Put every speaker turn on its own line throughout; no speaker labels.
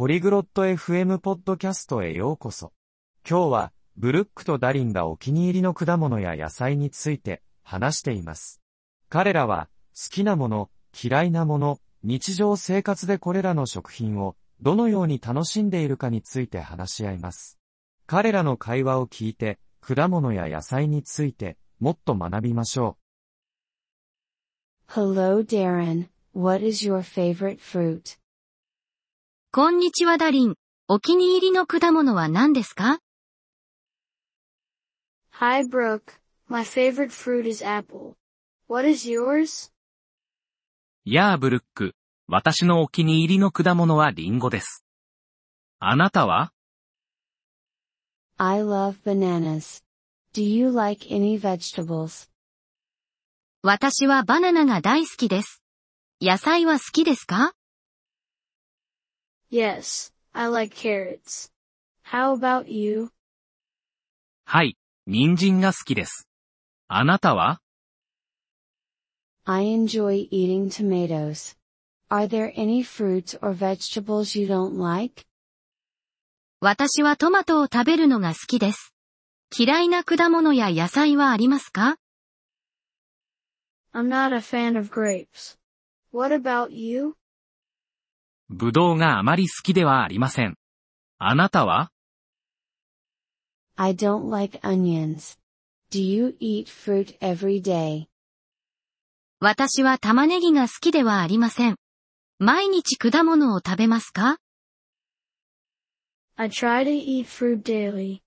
ポリグロット FM ポッドキャストへようこそ。今日は、ブルックとダリンがお気に入りの果物や野菜について話しています。彼らは、好きなもの、嫌いなもの、日常生活でこれらの食品をどのように楽しんでいるかについて話し合います。彼らの会話を聞いて、果物や野菜についてもっと学びましょう
Hello Darren, what is your favorite fruit?
こんにちはダリン。お気に入りの果物は何ですか
Hi Brooke, my favorite fruit is apple. What is yours?
やあブルック、私のお気に入りの果物はリンゴです。あなたは
I love bananas. Do you like any vegetables?
私はバナナが大好きです。野菜は好きですか
Yes, I like carrots. How about you?
はい、人参が好きです。あなたは
I enjoy eating tomatoes. Are there any fruits or vegetables you don't like?
私はトマトを食べるのが好きです。嫌いな果物や野菜はありますか
I'm not a fan of grapes. What about you?
ブドウがあまり好きではありません。あなたは
I don't like onions. Do you eat fruit every day?
私は玉ねぎが好きではありません。毎日果物を食べますか
I try to eat fruit daily.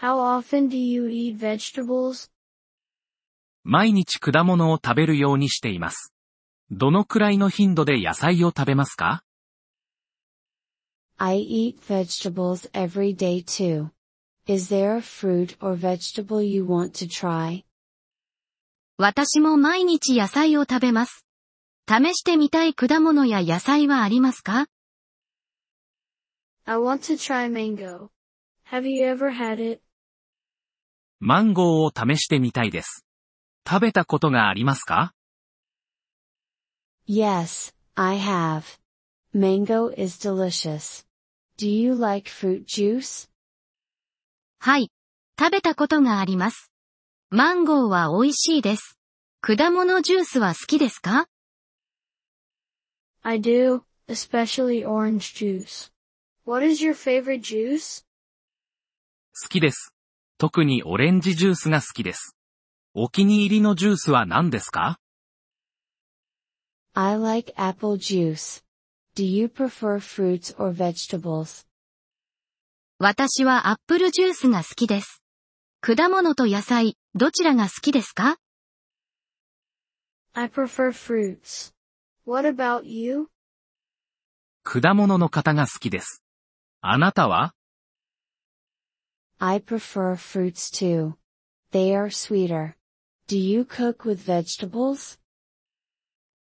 How often do you eat vegetables?
毎日果物を食べるようにしています。どのくらいの頻度で野菜を食べますか
I eat vegetables every day too. Is there a fruit or vegetable you want to try?
私も毎日野菜を食べます。試してみたい果物や野菜はありますか
I want to try mango. Have you ever had it?
マンゴーを試してみたいです。食べたことがありますか
Yes, I have. Mango is delicious. Do you like fruit juice?
はい。食べたことがあります。マンゴーは美味しいです。果物ジュースは好きですか
I do, especially orange juice. What is your favorite juice?
好きです。特にオレンジジュースが好きです。お気に入りのジュースは何ですか
I like apple juice. Do you prefer fruits or vegetables?
私はアップルジュースが好きです。果物と野菜、どちらが好きですか
I prefer fruits. What about you?
果物の方が好きです。あなたは
I prefer fruits too. They are sweeter. Do you cook with vegetables?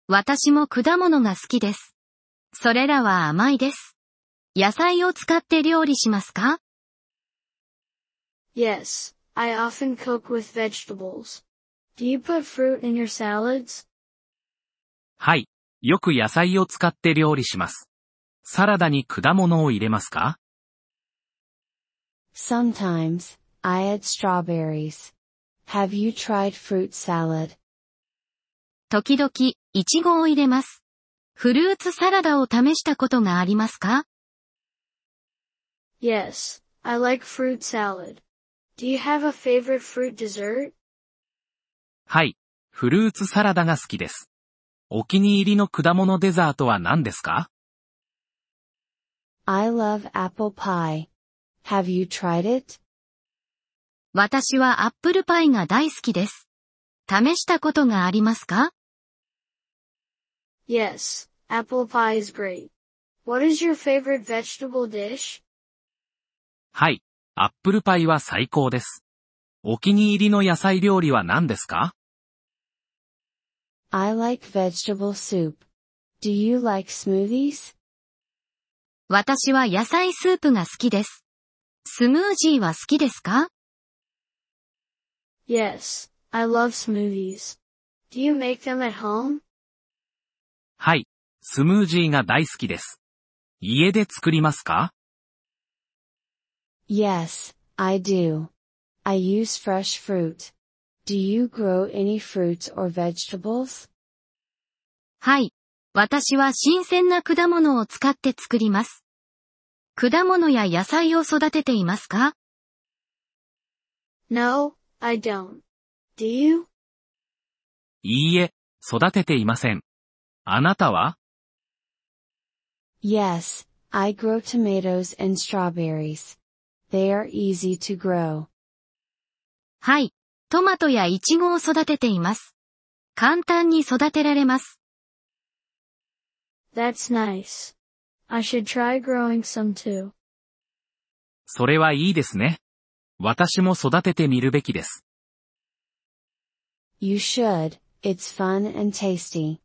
私も果物が好きです。それらは甘いです。野菜を使って料理しますか
Yes, I often cook with vegetables. Do you put fruit in your salads?
はい。よく野菜を使って料理します。サラダに果物を入れますか
Sometimes, I add strawberries. Have you tried fruit salad?
時々、いちごを入れます。フルーツサラダを試したことがありますか
？Yes, I like fruit salad. Do you have a favorite fruit dessert?
はい。フルーツサラダが好きです。お気に入りの果物デザートは何ですか
？I love apple pie. Have you tried it?
私はアップルパイが大好きです。試したことがありますか？
Yes, apple pie is great. What is your favorite vegetable dish?
はい。アップルパイは最高です。お気に入りの野菜料理は何ですか
I like vegetable soup. Do you like smoothies?
私は野菜スープが好きです。スムージーは好きですか
Yes, I love smoothies. Do you make them at home?
はい。スムージーが大好きです。家で作りますか
Yes, I do. I use fresh fruit. Do you grow any fruits or vegetables?
はい。私は新鮮な果物を使って作ります。果物や野菜を育てていますか
No, I don't. Do you?
いいえ、育てていません。あなたは
Yes, I grow tomatoes and strawberries. They are easy to grow.
はい。トマトやイチゴを育てています。簡単に育てられます。
That's nice. I should try growing some too.
それはいいですね。私も育ててみるべきです。
You should, it's fun and tasty.